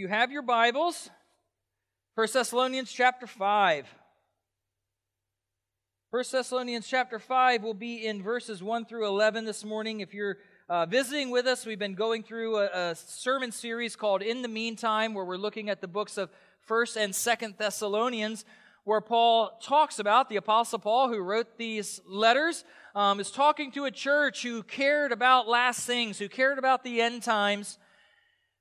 You have your Bibles. 1 Thessalonians chapter 5. 1 Thessalonians chapter 5 will be in verses 1 through 11 this morning. If you're uh, visiting with us, we've been going through a, a, sermon series called In the Meantime, where we're looking at the books of 1st and 2nd Thessalonians, where Paul talks about, the Apostle Paul, who wrote these letters, um, is talking to a church who cared about last things, who cared about the end times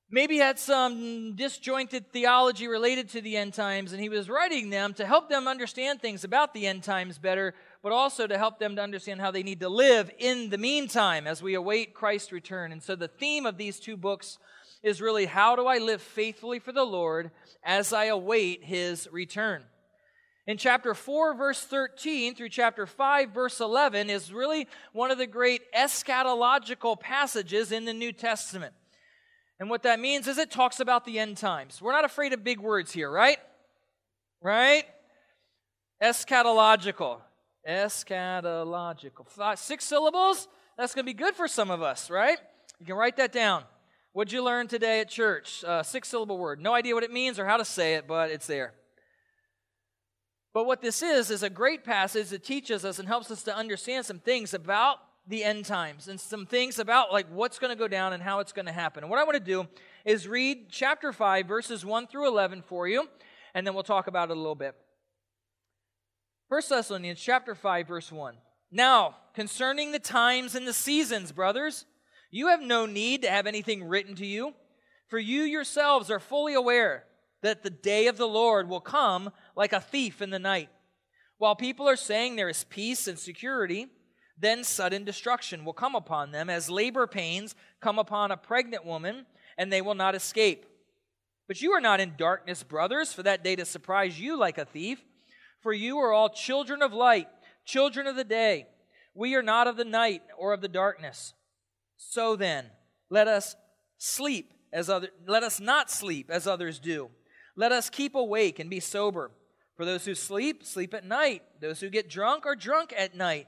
maybe had some disjointed theology related to the end times, and he was writing them to help them understand things about the end times better, but also to help them to understand how they need to live in the meantime as we await Christ's return. And so the theme of these two books is really how do I live faithfully for the Lord as I await his return. In chapter 4, verse 13 through chapter 5, verse 11 is really one of the great eschatological passages in the New Testament. And what that means is it talks about the end times. We're not afraid of big words here, right? Right? Eschatological. Eschatological. Five, six syllables? That's going to be good for some of us, right? You can write that down. What'd you learn today at church? Uh, six syllable word. No idea what it means or how to say it, but it's there. But what this is, is a great passage that teaches us and helps us to understand some things about the end times and some things about like what's going to go down and how it's going to happen. And what I want to do is read chapter 5 verses 1 through 11 for you and then we'll talk about it a little bit. 1 Thessalonians chapter 5 verse 1. Now, concerning the times and the seasons, brothers, you have no need to have anything written to you, for you yourselves are fully aware that the day of the Lord will come like a thief in the night. While people are saying there is peace and security, then sudden destruction will come upon them, as labor pains come upon a pregnant woman, and they will not escape. But you are not in darkness, brothers, for that day to surprise you like a thief. For you are all children of light, children of the day. We are not of the night or of the darkness. So then, let us sleep as other let us not sleep as others do. Let us keep awake and be sober. For those who sleep, sleep at night. Those who get drunk are drunk at night.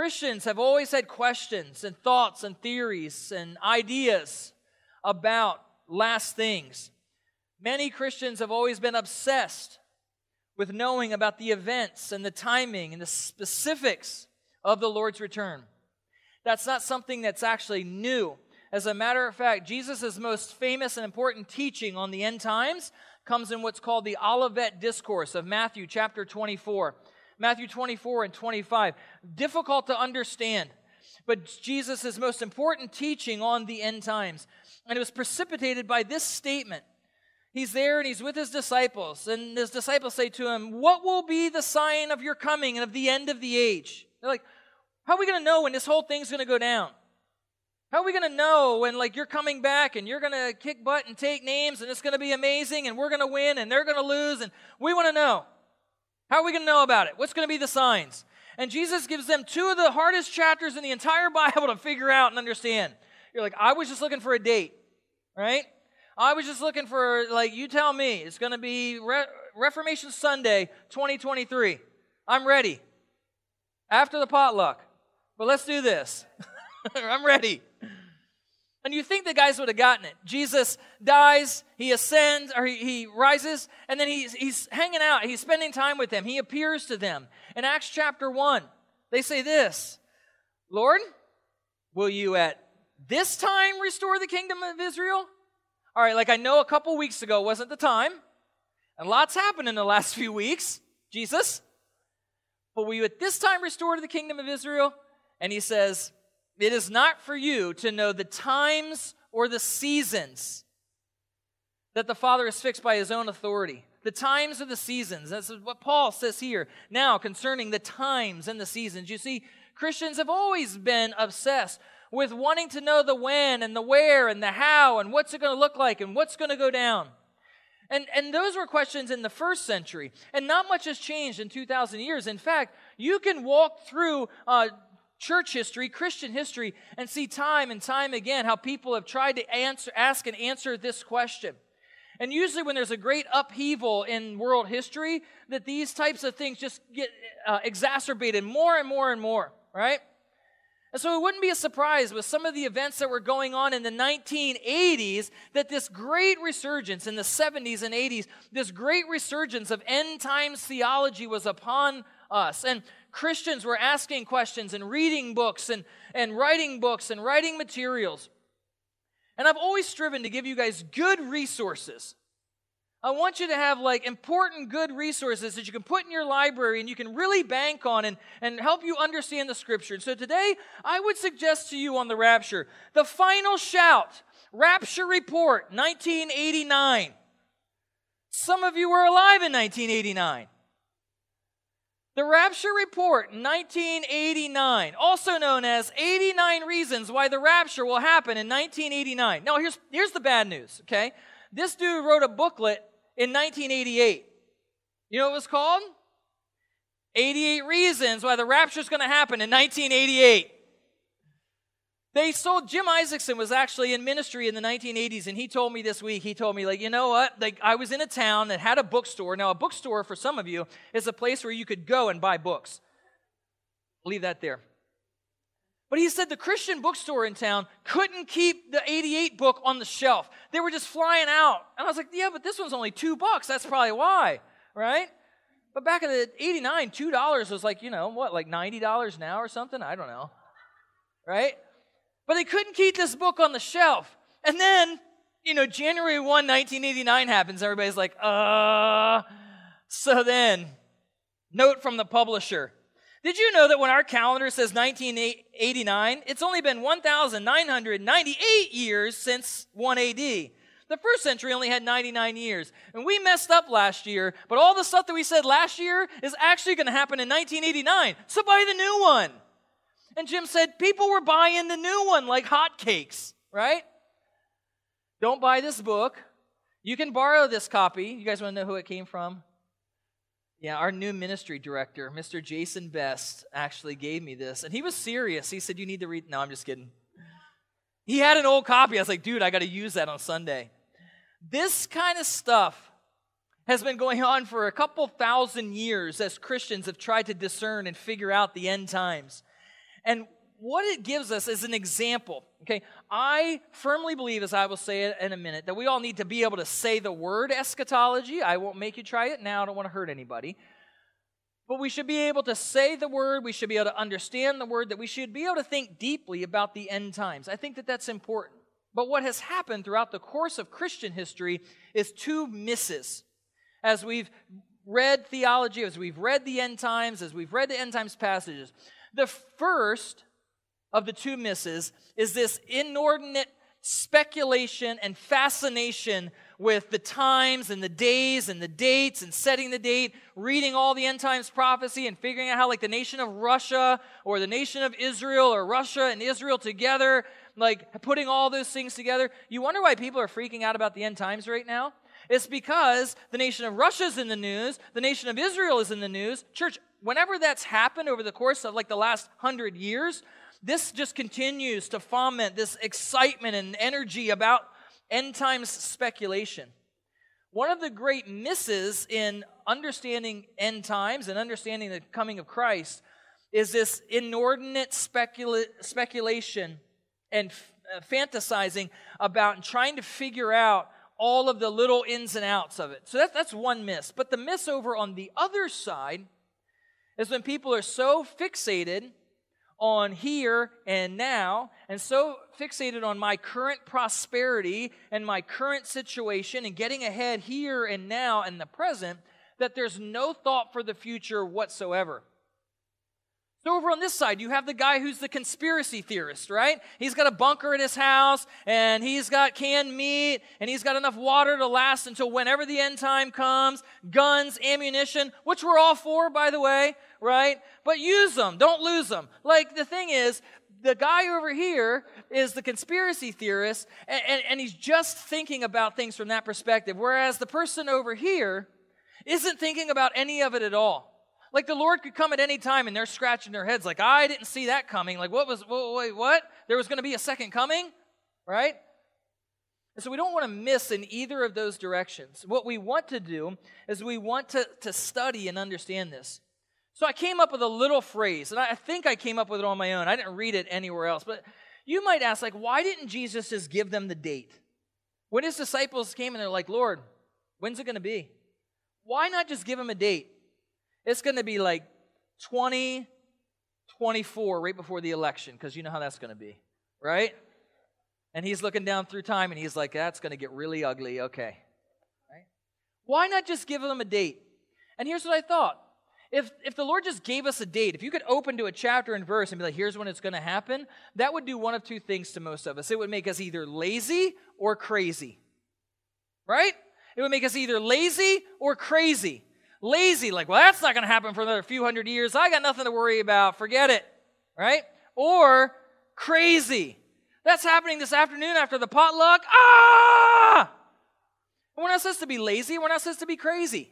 Christians have always had questions and thoughts and theories and ideas about last things. Many Christians have always been obsessed with knowing about the events and the timing and the specifics of the Lord's return. That's not something that's actually new. As a matter of fact, Jesus' most famous and important teaching on the end times comes in what's called the Olivet Discourse of Matthew chapter 24. Matthew 24 and 25. Difficult to understand, but Jesus' most important teaching on the end times. And it was precipitated by this statement. He's there and he's with his disciples, and his disciples say to him, What will be the sign of your coming and of the end of the age? They're like, How are we going to know when this whole thing's going to go down? How are we going to know when like you're coming back and you're going to kick butt and take names and it's going to be amazing and we're going to win and they're going to lose and we want to know. How are we going to know about it? What's going to be the signs? And Jesus gives them two of the hardest chapters in the entire Bible to figure out and understand. You're like, I was just looking for a date, right? I was just looking for, like, you tell me, it's going to be Re- Reformation Sunday 2023. I'm ready. After the potluck. But let's do this. I'm ready. And you think the guys would have gotten it. Jesus dies, he ascends, or he, he rises, and then he's, he's hanging out. He's spending time with them. He appears to them. In Acts chapter 1, they say this Lord, will you at this time restore the kingdom of Israel? All right, like I know a couple weeks ago wasn't the time, and lots happened in the last few weeks, Jesus. But will you at this time restore to the kingdom of Israel? And he says, it is not for you to know the times or the seasons that the Father has fixed by his own authority. The times or the seasons. That's what Paul says here. Now, concerning the times and the seasons. You see, Christians have always been obsessed with wanting to know the when and the where and the how and what's it going to look like and what's going to go down. And, and those were questions in the first century. And not much has changed in 2,000 years. In fact, you can walk through uh, church history, Christian history, and see time and time again how people have tried to answer, ask and answer this question. And usually, when there's a great upheaval in world history, that these types of things just get uh, exacerbated more and more and more, right? And so it wouldn't be a surprise with some of the events that were going on in the 1980s that this great resurgence in the 70s and 80s, this great resurgence of end times theology was upon us. And Christians were asking questions and reading books and, and writing books and writing materials. And I've always striven to give you guys good resources. I want you to have like important, good resources that you can put in your library and you can really bank on and, and help you understand the scripture. so today, I would suggest to you on the rapture the final shout, Rapture Report, 1989. Some of you were alive in 1989. The Rapture Report, 1989, also known as 89 Reasons Why the Rapture Will Happen in 1989. Now, here's, here's the bad news, okay? This dude wrote a booklet in 1988. You know what it was called? 88 Reasons Why the Rapture is going to Happen in 1988. They sold Jim Isaacson was actually in ministry in the 1980s, and he told me this week. He told me, like, you know what? Like, I was in a town that had a bookstore. Now, a bookstore for some of you is a place where you could go and buy books. Leave that there. But he said the Christian bookstore in town couldn't keep the 88 book on the shelf. They were just flying out. And I was like, yeah, but this one's only two bucks. That's probably why, right? But back in the 89, $2 was like, you know, what, like $90 now or something? I don't know, right? But they couldn't keep this book on the shelf. And then, you know, January 1, 1989 happens. Everybody's like, uh. So then, note from the publisher. Did you know that when our calendar says 1989, it's only been 1,998 years since 1 AD? The first century only had 99 years. And we messed up last year, but all the stuff that we said last year is actually going to happen in 1989. So buy the new one. And Jim said people were buying the new one like hotcakes, right? Don't buy this book. You can borrow this copy. You guys want to know who it came from? Yeah, our new ministry director, Mr. Jason Best, actually gave me this. And he was serious. He said, You need to read. No, I'm just kidding. He had an old copy. I was like, Dude, I got to use that on Sunday. This kind of stuff has been going on for a couple thousand years as Christians have tried to discern and figure out the end times. And what it gives us is an example. Okay, I firmly believe, as I will say it in a minute, that we all need to be able to say the word eschatology. I won't make you try it now, I don't want to hurt anybody. But we should be able to say the word, we should be able to understand the word, that we should be able to think deeply about the end times. I think that that's important. But what has happened throughout the course of Christian history is two misses. As we've read theology, as we've read the end times, as we've read the end times passages, the first of the two misses is this inordinate speculation and fascination with the times and the days and the dates and setting the date, reading all the end times prophecy and figuring out how, like, the nation of Russia or the nation of Israel or Russia and Israel together, like, putting all those things together. You wonder why people are freaking out about the end times right now? It's because the nation of Russia is in the news, the nation of Israel is in the news. Church, whenever that's happened over the course of like the last hundred years, this just continues to foment this excitement and energy about end times speculation. One of the great misses in understanding end times and understanding the coming of Christ is this inordinate specula- speculation and f- uh, fantasizing about and trying to figure out all of the little ins and outs of it. So that, that's one miss. But the miss over on the other side is when people are so fixated on here and now and so fixated on my current prosperity and my current situation and getting ahead here and now and the present that there's no thought for the future whatsoever. So, over on this side, you have the guy who's the conspiracy theorist, right? He's got a bunker in his house, and he's got canned meat, and he's got enough water to last until whenever the end time comes, guns, ammunition, which we're all for, by the way, right? But use them, don't lose them. Like, the thing is, the guy over here is the conspiracy theorist, and, and, and he's just thinking about things from that perspective, whereas the person over here isn't thinking about any of it at all. Like the Lord could come at any time and they're scratching their heads, like, I didn't see that coming. Like, what was, wait, what? There was going to be a second coming, right? And so we don't want to miss in either of those directions. What we want to do is we want to, to study and understand this. So I came up with a little phrase, and I think I came up with it on my own. I didn't read it anywhere else. But you might ask, like, why didn't Jesus just give them the date? When his disciples came and they're like, Lord, when's it going to be? Why not just give them a date? It's going to be like 2024, right before the election, because you know how that's going to be, right? And he's looking down through time and he's like, that's going to get really ugly. Okay. Right? Why not just give them a date? And here's what I thought. If, if the Lord just gave us a date, if you could open to a chapter and verse and be like, here's when it's going to happen, that would do one of two things to most of us. It would make us either lazy or crazy. Right? It would make us either lazy or crazy. Lazy, like, well, that's not going to happen for another few hundred years. I got nothing to worry about. Forget it. Right? Or crazy. That's happening this afternoon after the potluck. Ah! We're not supposed to be lazy. We're not supposed to be crazy.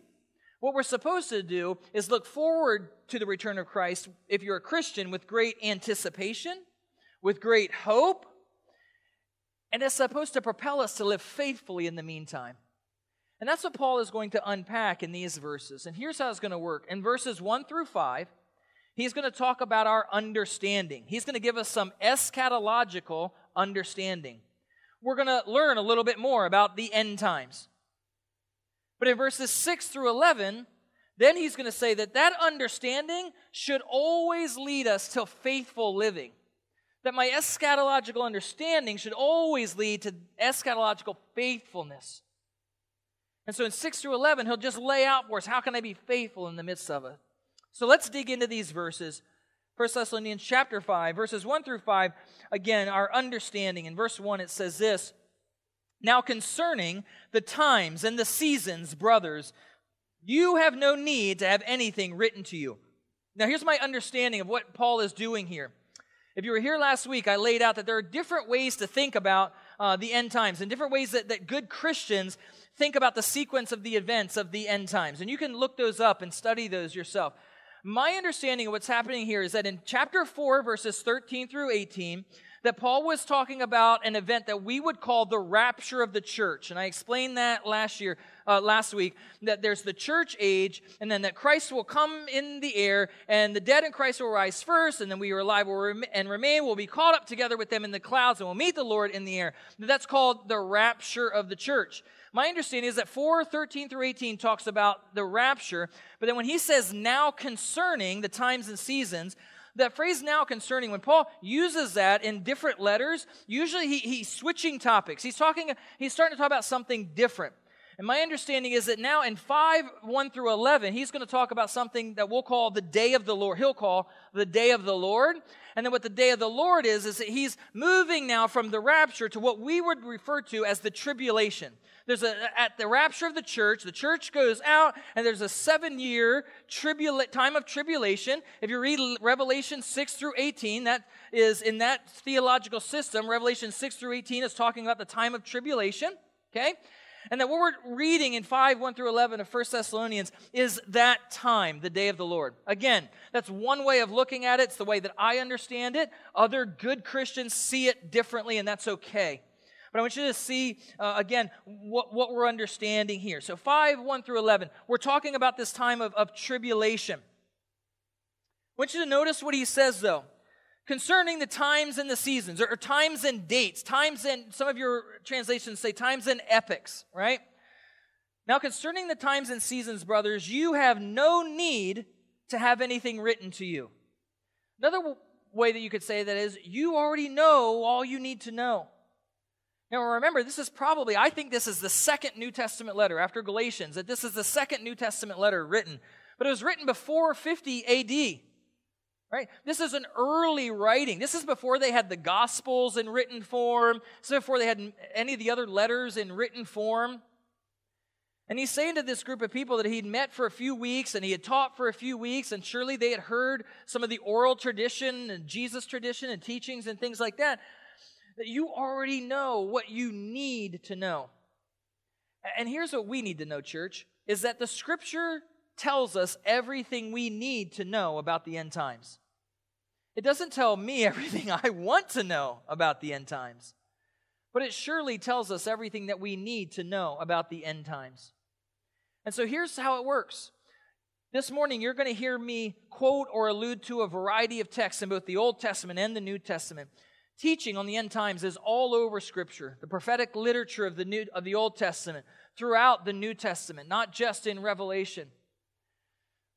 What we're supposed to do is look forward to the return of Christ, if you're a Christian, with great anticipation, with great hope, and it's supposed to propel us to live faithfully in the meantime. And that's what Paul is going to unpack in these verses. And here's how it's going to work. In verses 1 through 5, he's going to talk about our understanding. He's going to give us some eschatological understanding. We're going to learn a little bit more about the end times. But in verses 6 through 11, then he's going to say that that understanding should always lead us to faithful living. That my eschatological understanding should always lead to eschatological faithfulness. And so in 6 through 11, he'll just lay out for us how can I be faithful in the midst of it. So let's dig into these verses. 1 Thessalonians chapter 5, verses 1 through 5. Again, our understanding. In verse 1, it says this Now concerning the times and the seasons, brothers, you have no need to have anything written to you. Now, here's my understanding of what Paul is doing here. If you were here last week, I laid out that there are different ways to think about uh, the end times and different ways that, that good Christians think about the sequence of the events of the end times. And you can look those up and study those yourself. My understanding of what's happening here is that in chapter 4, verses 13 through 18, that Paul was talking about an event that we would call the rapture of the church. And I explained that last year, uh, last week, that there's the church age, and then that Christ will come in the air, and the dead in Christ will rise first, and then we are alive and remain, will be caught up together with them in the clouds, and we'll meet the Lord in the air. That's called the rapture of the church. My understanding is that 4 13 through 18 talks about the rapture, but then when he says now concerning the times and seasons, that phrase now concerning, when Paul uses that in different letters, usually he, he's switching topics. He's talking, he's starting to talk about something different. And my understanding is that now in 5, 1 through 11, he's going to talk about something that we'll call the day of the Lord. He'll call the day of the Lord. And then what the day of the Lord is, is that he's moving now from the rapture to what we would refer to as the tribulation there's a at the rapture of the church the church goes out and there's a seven year tribula- time of tribulation if you read revelation 6 through 18 that is in that theological system revelation 6 through 18 is talking about the time of tribulation okay and that what we're reading in 5 1 through 11 of 1 thessalonians is that time the day of the lord. Again that's one way of looking at it. It's the way that i understand it. Other good christians see it differently and that's okay. But I want you to see, uh, again, what, what we're understanding here. So, 5, 1 through 11, we're talking about this time of, of tribulation. I want you to notice what he says, though, concerning the times and the seasons, or, times and dates, times and, some of your translations say times and epochs, right? Now, concerning the times and seasons, brothers, you have no need to have anything written to you. Another way that you could say that is, you already know all you need to know. Now remember, this is probably, I think this is the second New Testament letter after Galatians, that this is the second New Testament letter written. But it was written before 50 AD. Right? This is an early writing. This is before they had the Gospels in written form. This is before they had any of the other letters in written form. And he's saying to this group of people that he'd met for a few weeks and he had taught for a few weeks, and surely they had heard some of the oral tradition and Jesus tradition and teachings and things like that, that you already know what you need to know. And here's what we need to know, church, is that the scripture tells us everything we need to know about the end times. It doesn't tell me everything I want to know about the end times, but it surely tells us everything that we need to know about the end times. And so here's how it works. This morning, you're going to hear me quote or allude to a variety of texts in both the Old Testament and the New Testament. Teaching on the end times is all over Scripture, the prophetic literature of the, New, of the Old Testament, throughout the New Testament, not just in Revelation.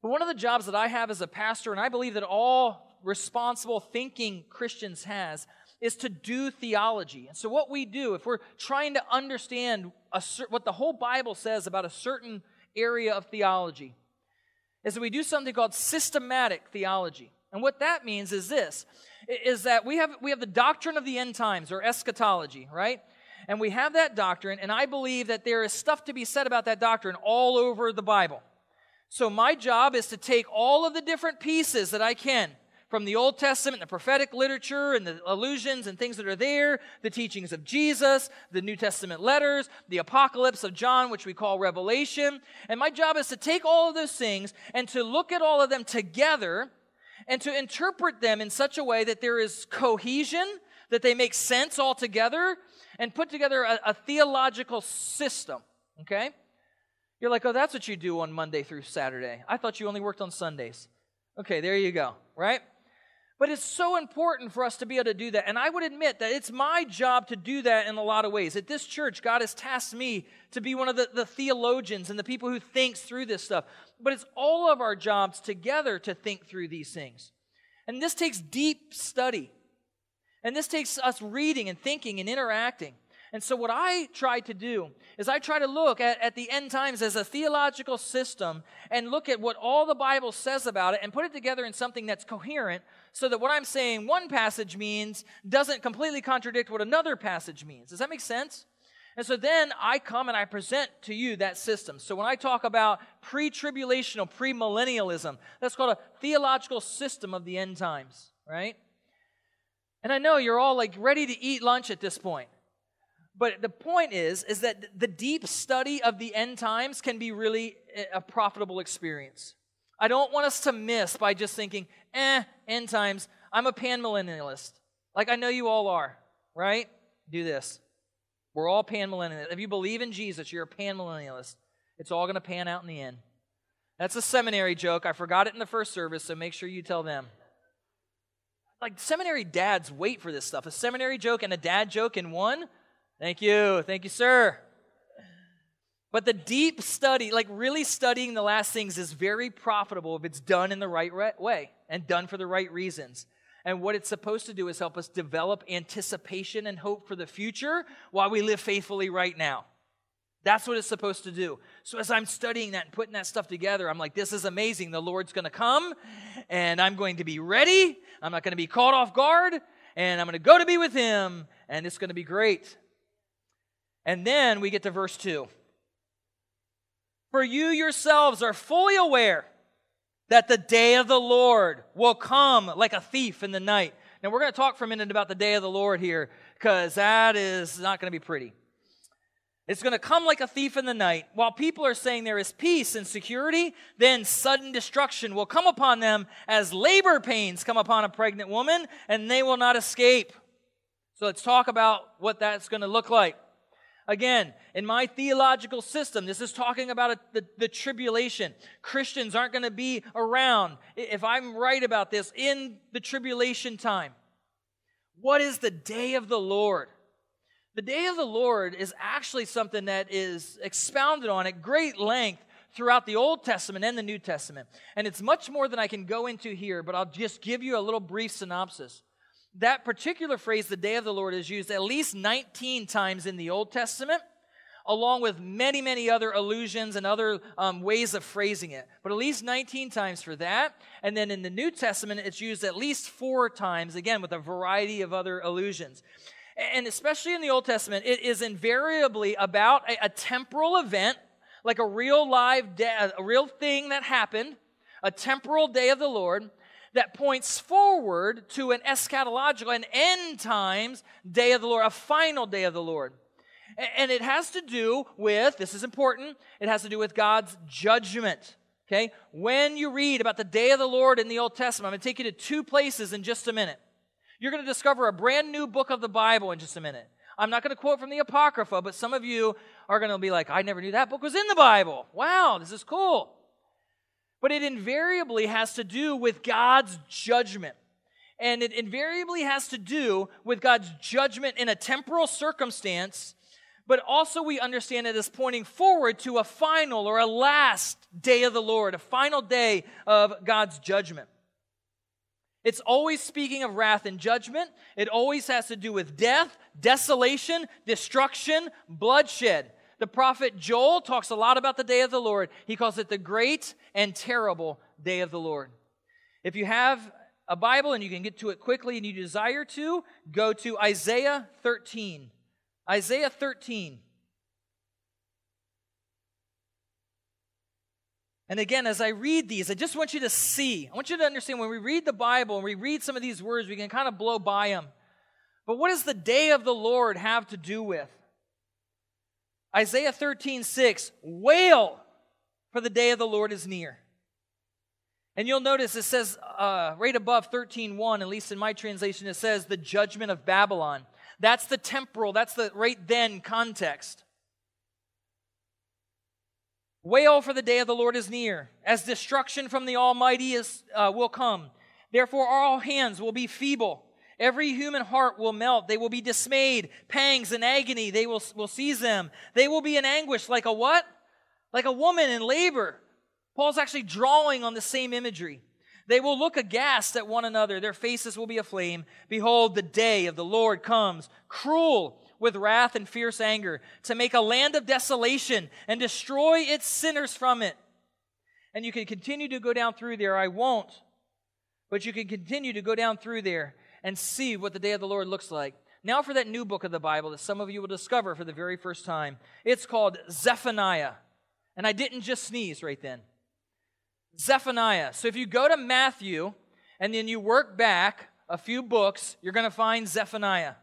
But one of the jobs that I have as a pastor, and I believe that all responsible thinking Christians has, is to do theology. And so, what we do, if we're trying to understand a, what the whole Bible says about a certain area of theology is that we do something called systematic theology. And what that means is this is that we have we have the doctrine of the end times or eschatology, right? And we have that doctrine and I believe that there is stuff to be said about that doctrine all over the Bible. So my job is to take all of the different pieces that I can from the Old Testament, the prophetic literature, and the allusions and things that are there, the teachings of Jesus, the New Testament letters, the apocalypse of John, which we call Revelation. And my job is to take all of those things and to look at all of them together and to interpret them in such a way that there is cohesion, that they make sense all together, and put together a, a theological system. Okay? You're like, oh, that's what you do on Monday through Saturday. I thought you only worked on Sundays. Okay, there you go, right? But it's so important for us to be able to do that. And I would admit that it's my job to do that in a lot of ways. At this church, God has tasked me to be one of the, the theologians and the people who thinks through this stuff. But it's all of our jobs together to think through these things. And this takes deep study. And this takes us reading and thinking and interacting. And so, what I try to do is I try to look at, at the end times as a theological system and look at what all the Bible says about it and put it together in something that's coherent so that what I'm saying one passage means doesn't completely contradict what another passage means. Does that make sense? And so then I come and I present to you that system. So when I talk about pre tribulational, premillennialism, that's called a theological system of the end times, right? And I know you're all like ready to eat lunch at this point. But the point is, is that the deep study of the end times can be really a profitable experience. I don't want us to miss by just thinking, eh, end times. I'm a panmillennialist. Like I know you all are, right? Do this. We're all panmillennialists. If you believe in Jesus, you're a panmillennialist. It's all going to pan out in the end. That's a seminary joke. I forgot it in the first service, so make sure you tell them. Like seminary dads wait for this stuff. A seminary joke and a dad joke in one Thank you. Thank you, sir. But the deep study, like really studying the last things, is very profitable if it's done in the right way and done for the right reasons. And what it's supposed to do is help us develop anticipation and hope for the future while we live faithfully right now. That's what it's supposed to do. So as I'm studying that and putting that stuff together, I'm like, this is amazing. The Lord's going to come and I'm going to be ready. I'm not going to be caught off guard and I'm going to go to be with Him and it's going to be great. And then we get to verse 2. For you yourselves are fully aware that the day of the Lord will come like a thief in the night. Now, we're going to talk for a minute about the day of the Lord here because that is not going to be pretty. It's going to come like a thief in the night. While people are saying there is peace and security, then sudden destruction will come upon them as labor pains come upon a pregnant woman, and they will not escape. So let's talk about what that's going to look like. Again, in my theological system, this is talking about a, the, the tribulation. Christians aren't going to be around, if I'm right about this, in the tribulation time. What is the day of the Lord? The day of the Lord is actually something that is expounded on at great length throughout the Old Testament and the New Testament. And it's much more than I can go into here, but I'll just give you a little brief synopsis that particular phrase, the day of the Lord, is used at least 19 times in the Old Testament, along with many, many other allusions and other um, ways of phrasing it. But at least 19 times for that. And then in the New Testament, it's used at least four times, again, with a variety of other allusions. And especially in the Old Testament, it is invariably about a, a temporal event like a real live, day, a real thing that happened, a temporal day of the Lord that points forward to an eschatological, an end times day of the Lord, a final day of the Lord. And it has to do with, this is important, it has to do with God's judgment. Okay? When you read about the day of the Lord in the Old Testament, I'm going to take you to two places in just a minute. You're going to discover a brand new book of the Bible in just a minute. I'm not going to quote from the Apocrypha, but some of you are going to be like, I never knew that book was in the Bible. Wow, this is cool. But it invariably has to do with God's judgment. And it invariably has to do with God's judgment in a temporal circumstance but also we understand it as pointing forward to a final or a last day of the Lord, a final day of God's judgment. It's always speaking of wrath and judgment. It always has to do with death, desolation, destruction, bloodshed. The prophet Joel talks a lot about the day of the Lord. He calls it the great and terrible day of the Lord. If you have a Bible and you can get to it quickly and you desire to, go to Isaiah 13. Isaiah 13. And again, as I read these, I just want you to see, I want you to understand when we read the Bible and we read some of these words, we can kind of blow by them. But what does the day of the Lord have to do with? Isaiah 13, 6, wail, for the day of the Lord is near. And you'll notice it says uh, right above 13, 1, at least in my translation, it says the judgment of Babylon. That's the temporal, that's the right then context. Wail for the day of the Lord is near, as destruction from the Almighty is, uh, will come. Therefore, all hands will be feeble. Every human heart will melt. They will be dismayed. Pangs and agony, they will, will seize them. They will be in anguish like a what? Like a woman in labor. Paul's actually drawing on the same imagery. They will look aghast at one another. Their faces will be aflame. Behold, the day of the Lord comes, cruel with wrath and fierce anger, to make a land of desolation and destroy its sinners from it. And you can continue to go down through there. I won't. But you can continue to go down through there and see what the day of the Lord looks like. Now, for that new book of the Bible that some of you will discover for the very first time. It's called Zephaniah. And I didn't just sneeze right then. Zephaniah. So if you go to Matthew and then you work back a few books, you're going to find Zephaniah.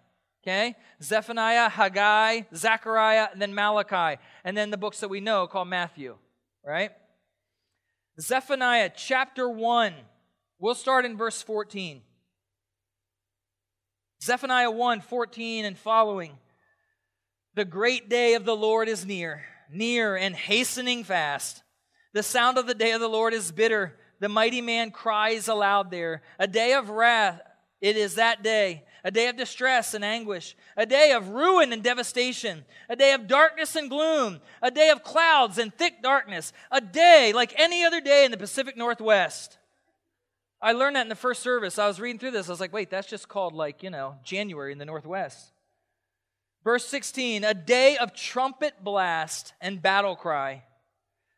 Okay? Zephaniah, Haggai, Zechariah, and then Malachi. And then the books that we know called Matthew. Right? Zephaniah chapter 1. We'll start in verse 14. Zephaniah 1 14 and following. The great day of the Lord is near, near and hastening fast. The sound of the day of the Lord is bitter. The mighty man cries aloud there. A day of wrath, it is that day. A day of distress and anguish. A day of ruin and devastation. A day of darkness and gloom. A day of clouds and thick darkness. A day like any other day in the Pacific Northwest. I learned that in the first service. I was reading through this. I was like, wait, that's just called like, you know, January in the Northwest. Verse 16, a day of trumpet blast and battle cry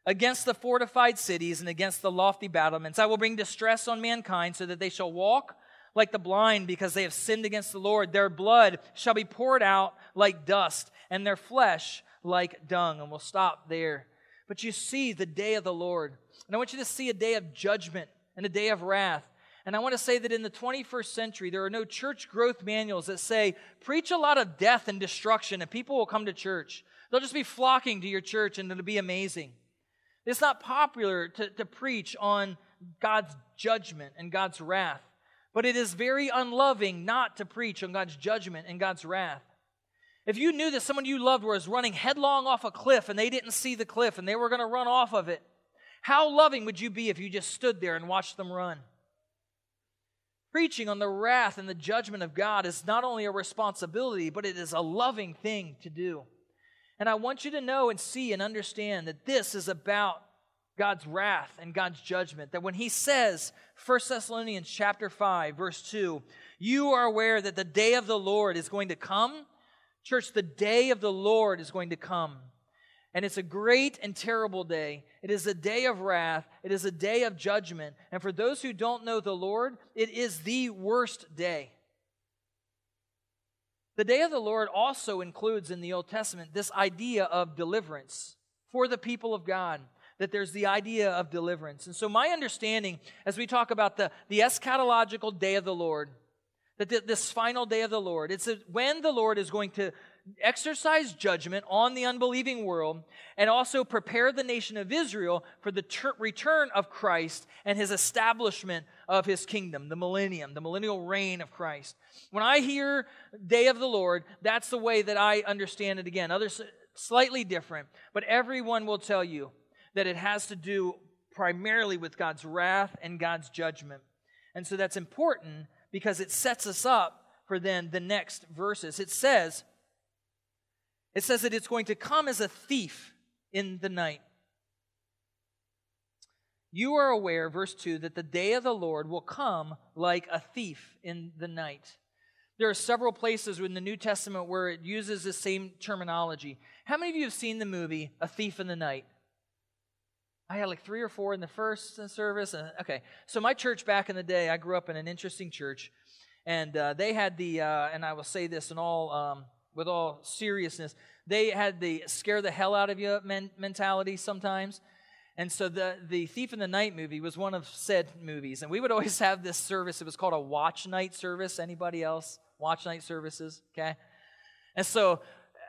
against the fortified cities and against the lofty battlements. I will bring distress on mankind so that they shall walk like the blind because they have sinned against the Lord. Their blood shall be poured out like dust and their flesh like dung. And we'll stop there. But you see the day of the Lord. And I want you to see a day of judgment and a day of wrath. And I want to say that in the 21st century, there are no church growth manuals that say, preach a lot of death and destruction, and people will come to church. They'll just be flocking to your church, and it'll be amazing. It's not popular to, to preach on God's judgment and God's wrath, but it is very unloving not to preach on God's judgment and God's wrath. If you knew that someone you loved was running headlong off a cliff and they didn't see the cliff and they were going to run off of it, how loving would you be if you just stood there and watched them run? Preaching on the wrath and the judgment of God is not only a responsibility, but it is a loving thing to do. And I want you to know and see and understand that this is about God's wrath and God's judgment. That when he says, 1 Thessalonians chapter 5, verse 2, you are aware that the day of the Lord is going to come. Church, the day of the Lord is going to come. And it's a great and terrible day. It is a day of wrath. It is a day of judgment. And for those who don't know the Lord, it is the worst day. The day of the Lord also includes in the Old Testament this idea of deliverance for the people of God that there's the idea of deliverance. And so, my understanding as we talk about the, the eschatological day of the Lord, that this final day of the Lord, it's when the Lord is going to exercise judgment on the unbelieving world and also prepare the nation of Israel for the ter- return of Christ and his establishment of his kingdom, the millennium, the millennial reign of Christ. When I hear day of the Lord, that's the way that I understand it again. Others uh, slightly different, but everyone will tell you that it has to do primarily with God's wrath and God's judgment. And so that's important because it sets us up for then the next verses. It says, it says that it's going to come as a thief in the night. You are aware, verse 2, that the day of the Lord will come like a thief in the night. There are several places in the New Testament where it uses the same terminology. How many of you have seen the movie A Thief in the Night? I had like three or four in the first service. Okay, so my church back in the day, I grew up in an interesting church, and uh, they had the, uh, and I will say this in all um, with all seriousness, they had the scare the hell out of you men- mentality sometimes. And so the, the Thief in the Night movie was one of said movies. And we would always have this service. It was called a watch night service. Anybody else? Watch night services, okay? And so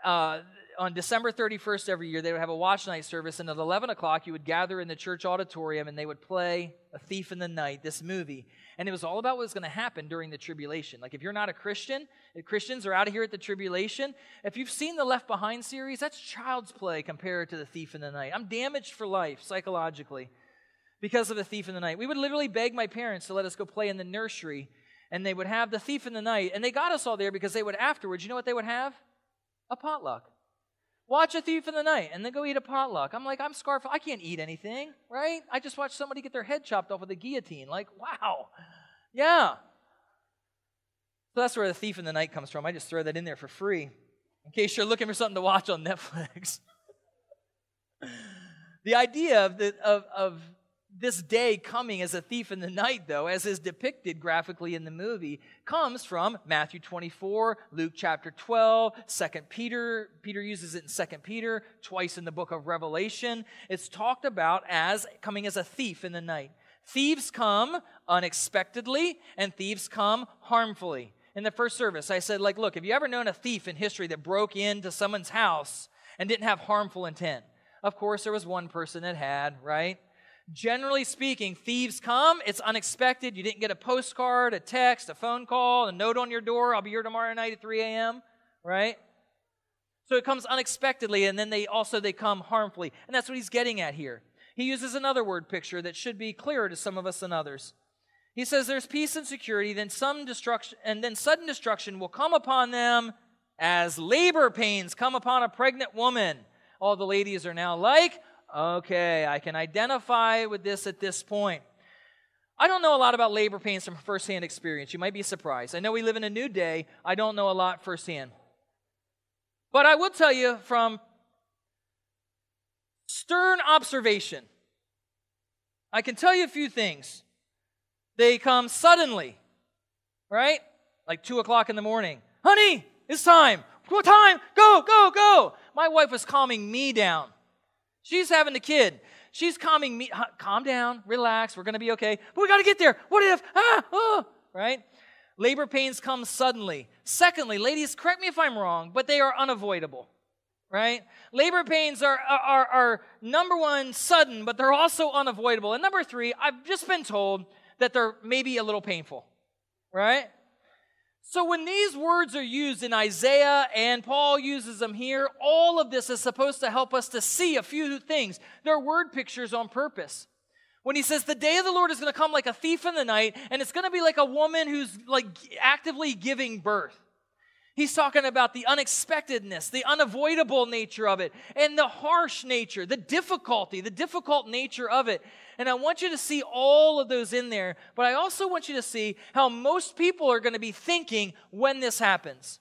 uh, on December 31st every year, they would have a watch night service, and at 11 o'clock, you would gather in the church auditorium and they would play A Thief in the Night, this movie. And it was all about what was going to happen during the tribulation. Like, if you're not a Christian, Christians are out of here at the tribulation, if you've seen the Left Behind series, that's child's play compared to The Thief in the Night. I'm damaged for life psychologically because of The Thief in the Night. We would literally beg my parents to let us go play in the nursery, and they would have The Thief in the Night, and they got us all there because they would afterwards, you know what they would have? A potluck. Watch a thief in the night and then go eat a potluck. I'm like, I'm scarf. I can't eat anything, right? I just watched somebody get their head chopped off with a guillotine. Like, wow. Yeah. So that's where the thief in the night comes from. I just throw that in there for free in case you're looking for something to watch on Netflix. the idea of, the, of, of this day coming as a thief in the night, though, as is depicted graphically in the movie, comes from Matthew 24, Luke chapter 12, 2 Peter. Peter uses it in 2 Peter, twice in the book of Revelation. It's talked about as coming as a thief in the night. Thieves come unexpectedly, and thieves come harmfully. In the first service, I said, like, look, have you ever known a thief in history that broke into someone's house and didn't have harmful intent? Of course, there was one person that had, right? Generally speaking, thieves come, it's unexpected. You didn't get a postcard, a text, a phone call, a note on your door, I'll be here tomorrow night at 3 a.m., right? So it comes unexpectedly, and then they also they come harmfully. And that's what he's getting at here. He uses another word picture that should be clearer to some of us than others. He says there's peace and security, then some destruction, and then sudden destruction will come upon them as labor pains come upon a pregnant woman. All the ladies are now like, Okay, I can identify with this at this point. I don't know a lot about labor pains from firsthand experience. You might be surprised. I know we live in a new day. I don't know a lot firsthand. But I will tell you from stern observation, I can tell you a few things. They come suddenly, right? Like 2 o'clock in the morning. Honey, it's time. What time? Go, go, go. My wife was calming me down. She's having the kid. She's calming me. Calm down, relax. We're going to be okay. But we got to get there. What if? Ah, oh, right? Labor pains come suddenly. Secondly, ladies, correct me if I'm wrong, but they are unavoidable. Right? Labor pains are, are, are number one, sudden, but they're also unavoidable. And number three, I've just been told that they're maybe a little painful. Right? So, when these words are used in Isaiah and Paul uses them here, all of this is supposed to help us to see a few things. They're word pictures on purpose. When he says the day of the Lord is going to come like a thief in the night, and it's going to be like a woman who's like actively giving birth. He's talking about the unexpectedness, the unavoidable nature of it, and the harsh nature, the difficulty, the difficult nature of it. And I want you to see all of those in there, but I also want you to see how most people are going to be thinking when this happens.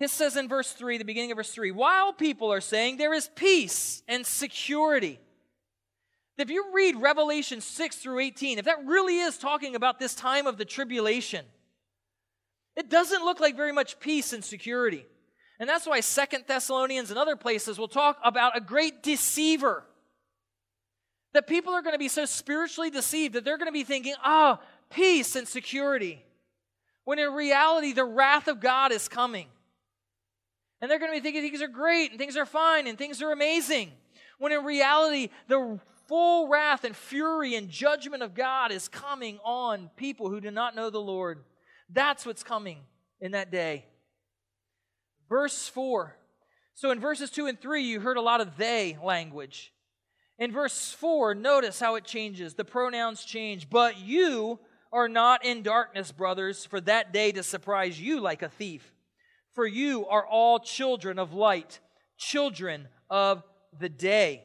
It says in verse 3, the beginning of verse 3, while people are saying there is peace and security. If you read Revelation 6 through 18, if that really is talking about this time of the tribulation, it doesn't look like very much peace and security. And that's why Second Thessalonians and other places will talk about a great deceiver. That people are going to be so spiritually deceived that they're going to be thinking, ah, oh, peace and security. When in reality, the wrath of God is coming. And they're going to be thinking things are great and things are fine and things are amazing. When in reality, the full wrath and fury and judgment of God is coming on people who do not know the Lord. That's what's coming in that day. Verse 4. So in verses 2 and 3, you heard a lot of they language. In verse 4, notice how it changes. The pronouns change. But you are not in darkness, brothers, for that day to surprise you like a thief. For you are all children of light, children of the day.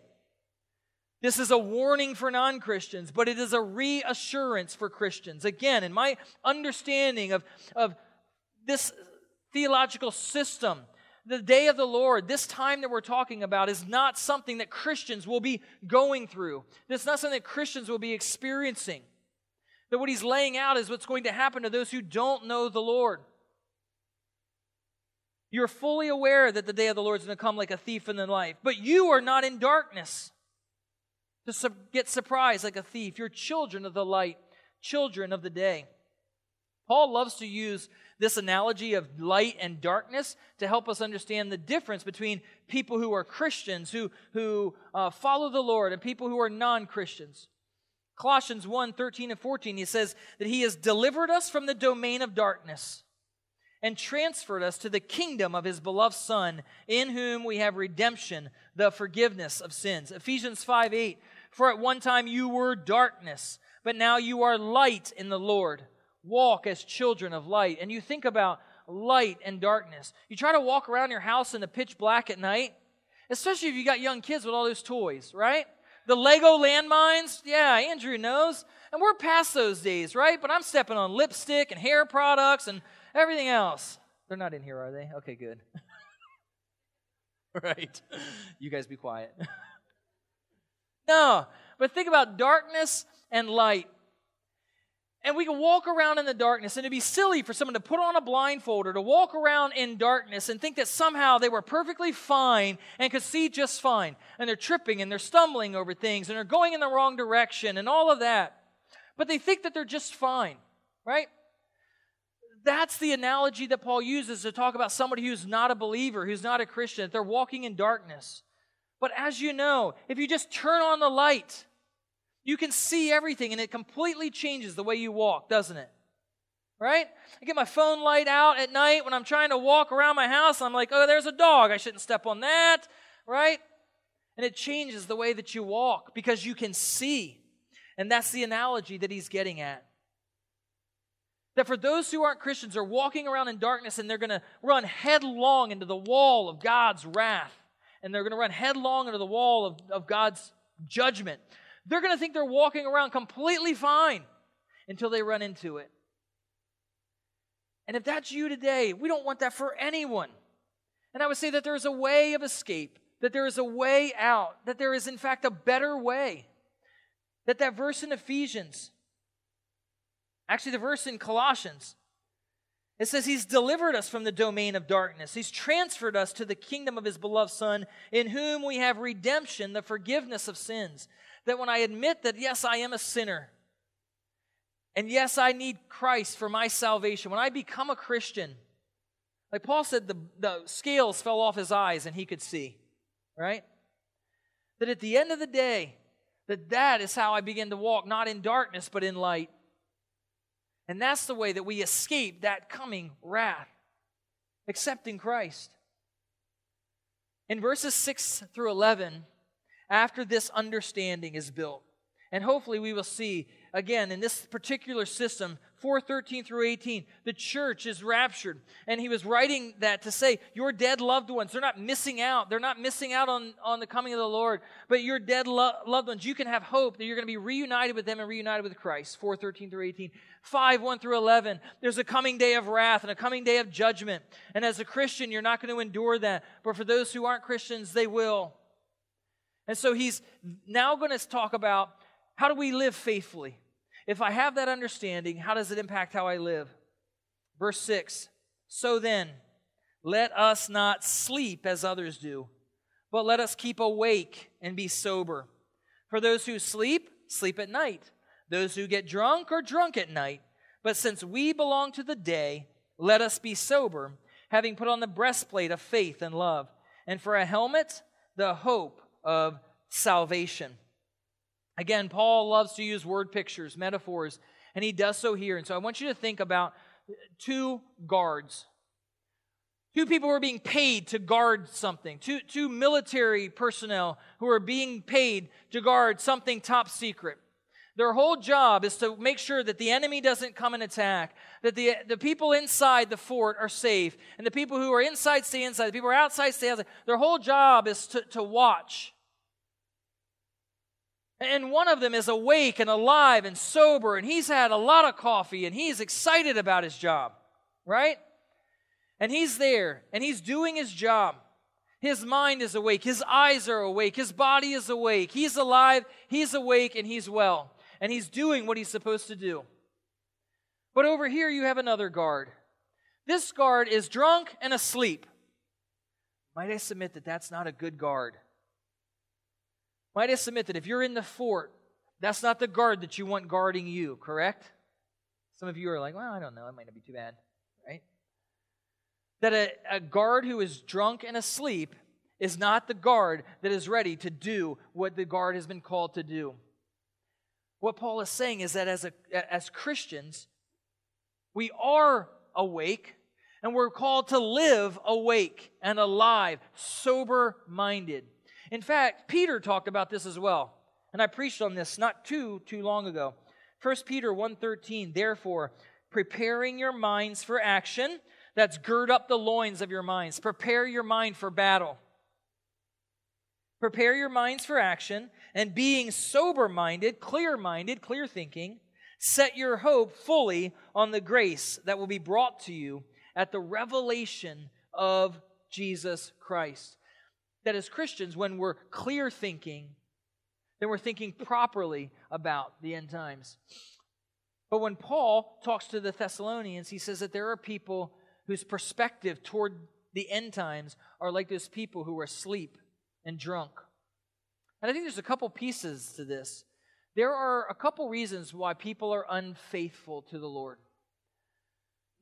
This is a warning for non Christians, but it is a reassurance for Christians. Again, in my understanding of, of this theological system, the day of the Lord, this time that we're talking about, is not something that Christians will be going through. Is not something that Christians will be experiencing. That what he's laying out is what's going to happen to those who don't know the Lord. You're fully aware that the day of the Lord is going to come like a thief in the night, but you are not in darkness to get surprised like a thief. You're children of the light, children of the day. Paul loves to use this analogy of light and darkness to help us understand the difference between people who are Christians, who, who uh, follow the Lord, and people who are non Christians. Colossians 1 13 and 14, he says that he has delivered us from the domain of darkness and transferred us to the kingdom of his beloved Son, in whom we have redemption, the forgiveness of sins. Ephesians 5 8, for at one time you were darkness, but now you are light in the Lord. Walk as children of light. And you think about light and darkness. You try to walk around your house in the pitch black at night, especially if you got young kids with all those toys, right? The Lego landmines, yeah, Andrew knows. And we're past those days, right? But I'm stepping on lipstick and hair products and everything else. They're not in here, are they? Okay, good. right. You guys be quiet. no, but think about darkness and light. And we can walk around in the darkness, and it'd be silly for someone to put on a blindfold or to walk around in darkness and think that somehow they were perfectly fine and could see just fine. And they're tripping and they're stumbling over things and they're going in the wrong direction and all of that. But they think that they're just fine, right? That's the analogy that Paul uses to talk about somebody who's not a believer, who's not a Christian, that they're walking in darkness. But as you know, if you just turn on the light, you can see everything and it completely changes the way you walk, doesn't it? Right? I get my phone light out at night when I'm trying to walk around my house. I'm like, oh, there's a dog. I shouldn't step on that. Right? And it changes the way that you walk because you can see. And that's the analogy that he's getting at. That for those who aren't Christians are walking around in darkness and they're going to run headlong into the wall of God's wrath. And they're going to run headlong into the wall of, of God's judgment. They're going to think they're walking around completely fine until they run into it. And if that's you today, we don't want that for anyone. And I would say that there is a way of escape, that there is a way out, that there is, in fact, a better way. That that verse in Ephesians, actually, the verse in Colossians, it says he's delivered us from the domain of darkness. He's transferred us to the kingdom of his beloved Son, in whom we have redemption, the forgiveness of sins that when I admit that, yes, I am a sinner, and yes, I need Christ for my salvation, when I become a Christian, like Paul said, the, the scales fell off his eyes and he could see, right? That at the end of the day, that that is how I begin to walk, not in darkness, but in light. And that's the way that we escape that coming wrath, accepting Christ. In verses 6 through 11, after this understanding is built. And hopefully we will see again in this particular system 413 through 18 the church is raptured. And he was writing that to say your dead loved ones they're not missing out. They're not missing out on, on the coming of the lord. But your dead lo- loved ones you can have hope that you're going to be reunited with them and reunited with christ. 413 through 18 5 1 through 11 there's a coming day of wrath and a coming day of judgment. And as a christian you're not going to endure that. But for those who aren't christians they will. And so he's now going to talk about how do we live faithfully? If I have that understanding, how does it impact how I live? Verse 6 So then, let us not sleep as others do, but let us keep awake and be sober. For those who sleep, sleep at night. Those who get drunk are drunk at night. But since we belong to the day, let us be sober, having put on the breastplate of faith and love, and for a helmet, the hope of salvation. Again, Paul loves to use word pictures, metaphors, and he does so here. And so I want you to think about two guards Two people who are being paid to guard something. Two, two military personnel who are being paid to guard something top secret. Their whole job is to make sure that the enemy doesn't come and attack, that the, the people inside the fort are safe, and the people who are inside stay inside, the people who are outside stay outside. Their whole job is to, to watch. And one of them is awake and alive and sober, and he's had a lot of coffee, and he's excited about his job, right? And he's there and he's doing his job. His mind is awake. His eyes are awake. His body is awake. He's alive. He's awake and he's well. And he's doing what he's supposed to do. But over here, you have another guard. This guard is drunk and asleep. Might I submit that that's not a good guard? Might I submit that if you're in the fort, that's not the guard that you want guarding you, correct? Some of you are like, well, I don't know. It might not be too bad right? that a, a guard who is drunk and asleep is not the guard that is ready to do what the guard has been called to do. What Paul is saying is that as, a, as Christians, we are awake and we're called to live awake and alive, sober minded. In fact, Peter talked about this as well. And I preached on this not too too long ago. 1 Peter 1:13 Therefore, preparing your minds for action, that's gird up the loins of your minds. Prepare your mind for battle. Prepare your minds for action, and being sober minded, clear minded, clear thinking, set your hope fully on the grace that will be brought to you at the revelation of Jesus Christ. That as Christians, when we're clear thinking, then we're thinking properly about the end times. But when Paul talks to the Thessalonians, he says that there are people whose perspective toward the end times are like those people who are asleep and drunk. And I think there's a couple pieces to this. There are a couple reasons why people are unfaithful to the Lord.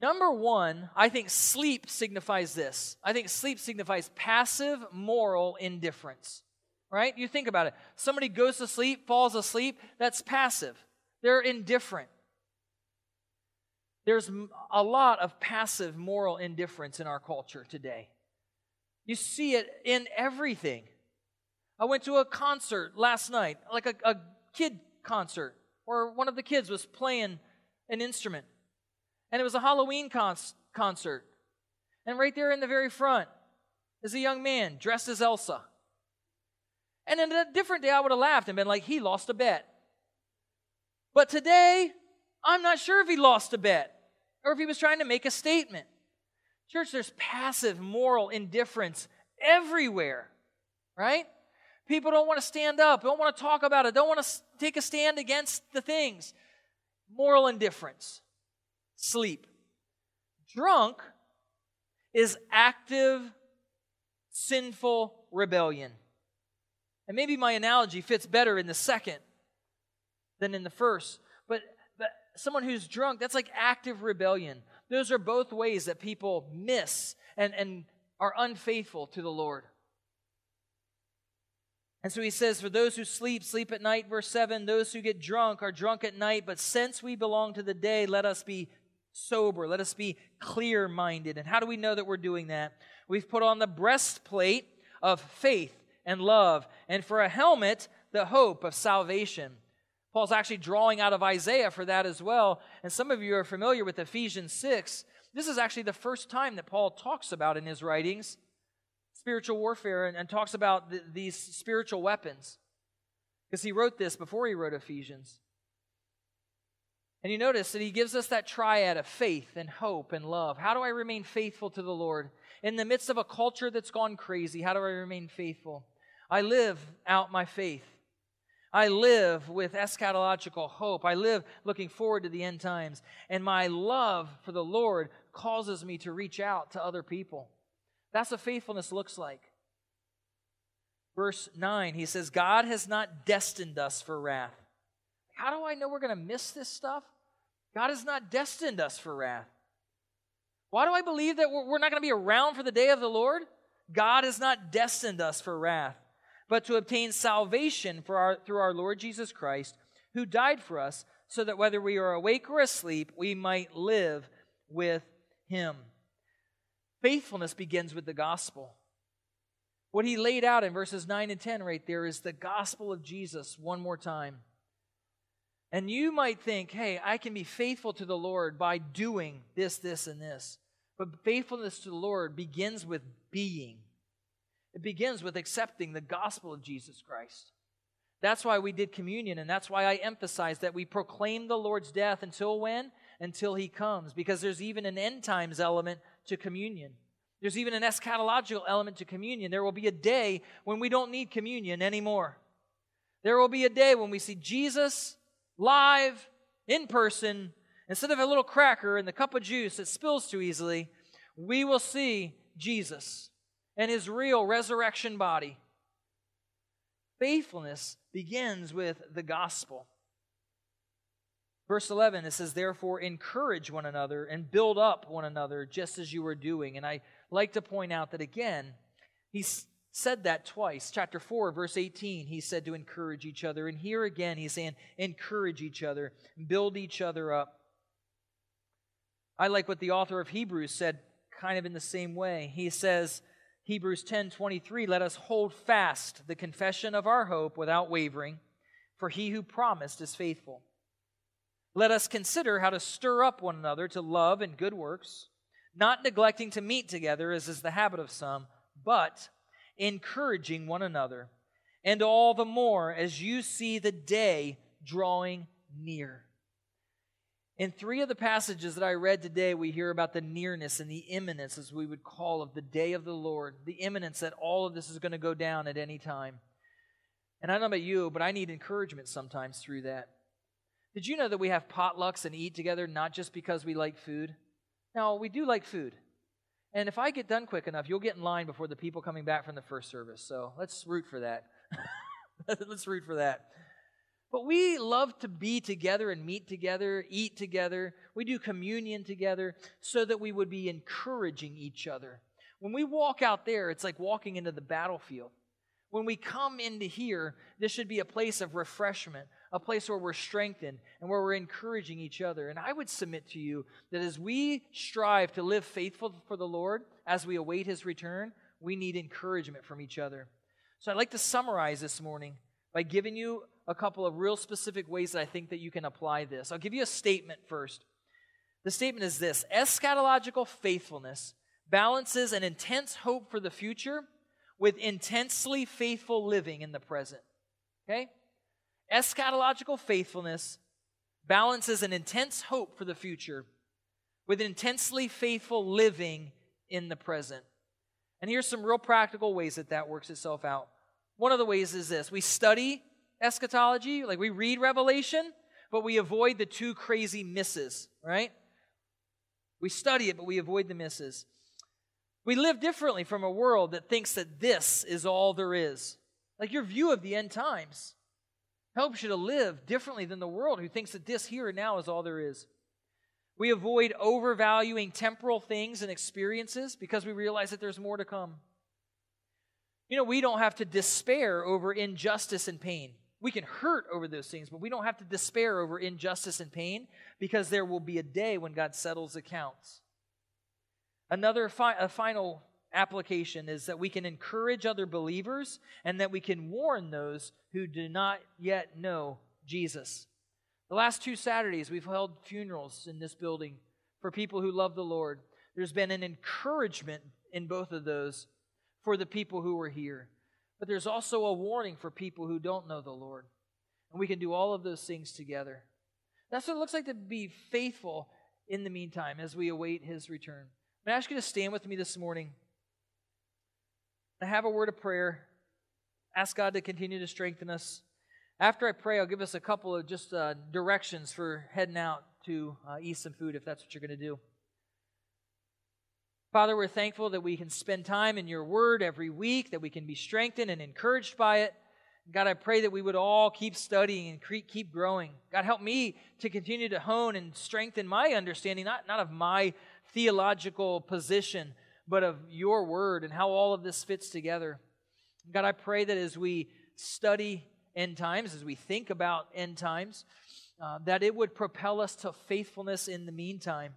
Number one, I think sleep signifies this. I think sleep signifies passive moral indifference. Right? You think about it. Somebody goes to sleep, falls asleep, that's passive. They're indifferent. There's a lot of passive moral indifference in our culture today. You see it in everything. I went to a concert last night, like a, a kid concert, where one of the kids was playing an instrument. And it was a Halloween con- concert. And right there in the very front is a young man dressed as Elsa. And in a different day, I would have laughed and been like, he lost a bet. But today, I'm not sure if he lost a bet or if he was trying to make a statement. Church, there's passive moral indifference everywhere, right? People don't want to stand up, don't want to talk about it, don't want to take a stand against the things. Moral indifference, sleep. Drunk is active, sinful rebellion. And maybe my analogy fits better in the second than in the first But, but someone who's drunk, that's like active rebellion. Those are both ways that people miss and, and are unfaithful to the Lord. And so he says, For those who sleep, sleep at night. Verse 7 Those who get drunk are drunk at night. But since we belong to the day, let us be sober. Let us be clear minded. And how do we know that we're doing that? We've put on the breastplate of faith and love, and for a helmet, the hope of salvation. Paul's actually drawing out of Isaiah for that as well. And some of you are familiar with Ephesians 6. This is actually the first time that Paul talks about in his writings spiritual warfare and, and talks about th- these spiritual weapons. Because he wrote this before he wrote Ephesians. And you notice that he gives us that triad of faith and hope and love. How do I remain faithful to the Lord? In the midst of a culture that's gone crazy, how do I remain faithful? I live out my faith. I live with eschatological hope. I live looking forward to the end times. And my love for the Lord causes me to reach out to other people. That's what faithfulness looks like. Verse 9, he says, God has not destined us for wrath. How do I know we're going to miss this stuff? God has not destined us for wrath. Why do I believe that we're not going to be around for the day of the Lord? God has not destined us for wrath, but to obtain salvation our, through our Lord Jesus Christ, who died for us, so that whether we are awake or asleep, we might live with him. Faithfulness begins with the gospel. What he laid out in verses 9 and 10 right there is the gospel of Jesus one more time. And you might think, hey, I can be faithful to the Lord by doing this, this, and this. But faithfulness to the Lord begins with being, it begins with accepting the gospel of Jesus Christ. That's why we did communion, and that's why I emphasize that we proclaim the Lord's death until when? Until he comes, because there's even an end times element to communion. There's even an eschatological element to communion. There will be a day when we don't need communion anymore. There will be a day when we see Jesus live, in person, instead of a little cracker and the cup of juice that spills too easily, we will see Jesus and his real resurrection body. Faithfulness begins with the gospel. Verse 11, it says, Therefore, encourage one another and build up one another just as you are doing. And I like to point out that again, he's said that twice. Chapter 4, verse 18, he said to encourage each other. And here again, he's saying, encourage each other, build each other up. I like what the author of Hebrews said kind of in the same way. He says, Hebrews 10 23, let us hold fast the confession of our hope without wavering, for he who promised is faithful. Let us consider how to stir up one another to love and good works, not neglecting to meet together, as is the habit of some, but encouraging one another, and all the more as you see the day drawing near. In three of the passages that I read today, we hear about the nearness and the imminence, as we would call, of the day of the Lord, the imminence that all of this is going to go down at any time. And I don't know about you, but I need encouragement sometimes through that. Did you know that we have potlucks and eat together not just because we like food? Now, we do like food. And if I get done quick enough, you'll get in line before the people coming back from the first service. So let's root for that. let's root for that. But we love to be together and meet together, eat together. We do communion together so that we would be encouraging each other. When we walk out there, it's like walking into the battlefield. When we come into here, this should be a place of refreshment, a place where we're strengthened and where we're encouraging each other. And I would submit to you that as we strive to live faithful for the Lord, as we await his return, we need encouragement from each other. So I'd like to summarize this morning by giving you a couple of real specific ways that I think that you can apply this. I'll give you a statement first. The statement is this eschatological faithfulness balances an intense hope for the future with intensely faithful living in the present. Okay? Eschatological faithfulness balances an intense hope for the future with intensely faithful living in the present. And here's some real practical ways that that works itself out. One of the ways is this we study eschatology, like we read Revelation, but we avoid the two crazy misses, right? We study it, but we avoid the misses. We live differently from a world that thinks that this is all there is. Like your view of the end times helps you to live differently than the world who thinks that this here and now is all there is. We avoid overvaluing temporal things and experiences because we realize that there's more to come. You know, we don't have to despair over injustice and pain. We can hurt over those things, but we don't have to despair over injustice and pain because there will be a day when God settles accounts. Another fi- a final application is that we can encourage other believers and that we can warn those who do not yet know Jesus. The last two Saturdays, we've held funerals in this building for people who love the Lord. There's been an encouragement in both of those for the people who were here. But there's also a warning for people who don't know the Lord. And we can do all of those things together. That's what it looks like to be faithful in the meantime as we await his return. May I ask you to stand with me this morning? I have a word of prayer. Ask God to continue to strengthen us. After I pray, I'll give us a couple of just uh, directions for heading out to uh, eat some food if that's what you're going to do. Father, we're thankful that we can spend time in your word every week, that we can be strengthened and encouraged by it. God, I pray that we would all keep studying and keep growing. God, help me to continue to hone and strengthen my understanding, not, not of my theological position, but of your word and how all of this fits together. God, I pray that as we study end times, as we think about end times, uh, that it would propel us to faithfulness in the meantime.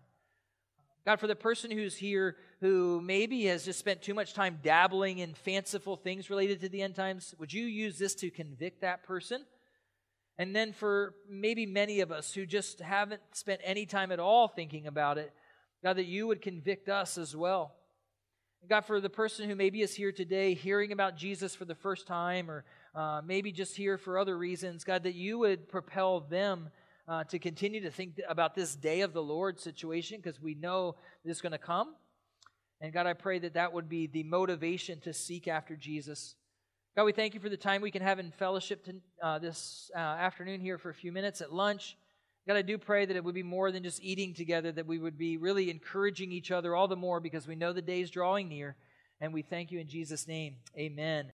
God, for the person who's here who maybe has just spent too much time dabbling in fanciful things related to the end times, would you use this to convict that person? And then for maybe many of us who just haven't spent any time at all thinking about it, God, that you would convict us as well. God, for the person who maybe is here today hearing about Jesus for the first time or uh, maybe just here for other reasons, God, that you would propel them uh, to continue to think about this day of the Lord situation because we know this is going to come. And God, I pray that that would be the motivation to seek after Jesus. God, we thank you for the time we can have in fellowship to, uh, this uh, afternoon here for a few minutes at lunch. God, I do pray that it would be more than just eating together, that we would be really encouraging each other all the more because we know the day is drawing near. And we thank you in Jesus' name. Amen.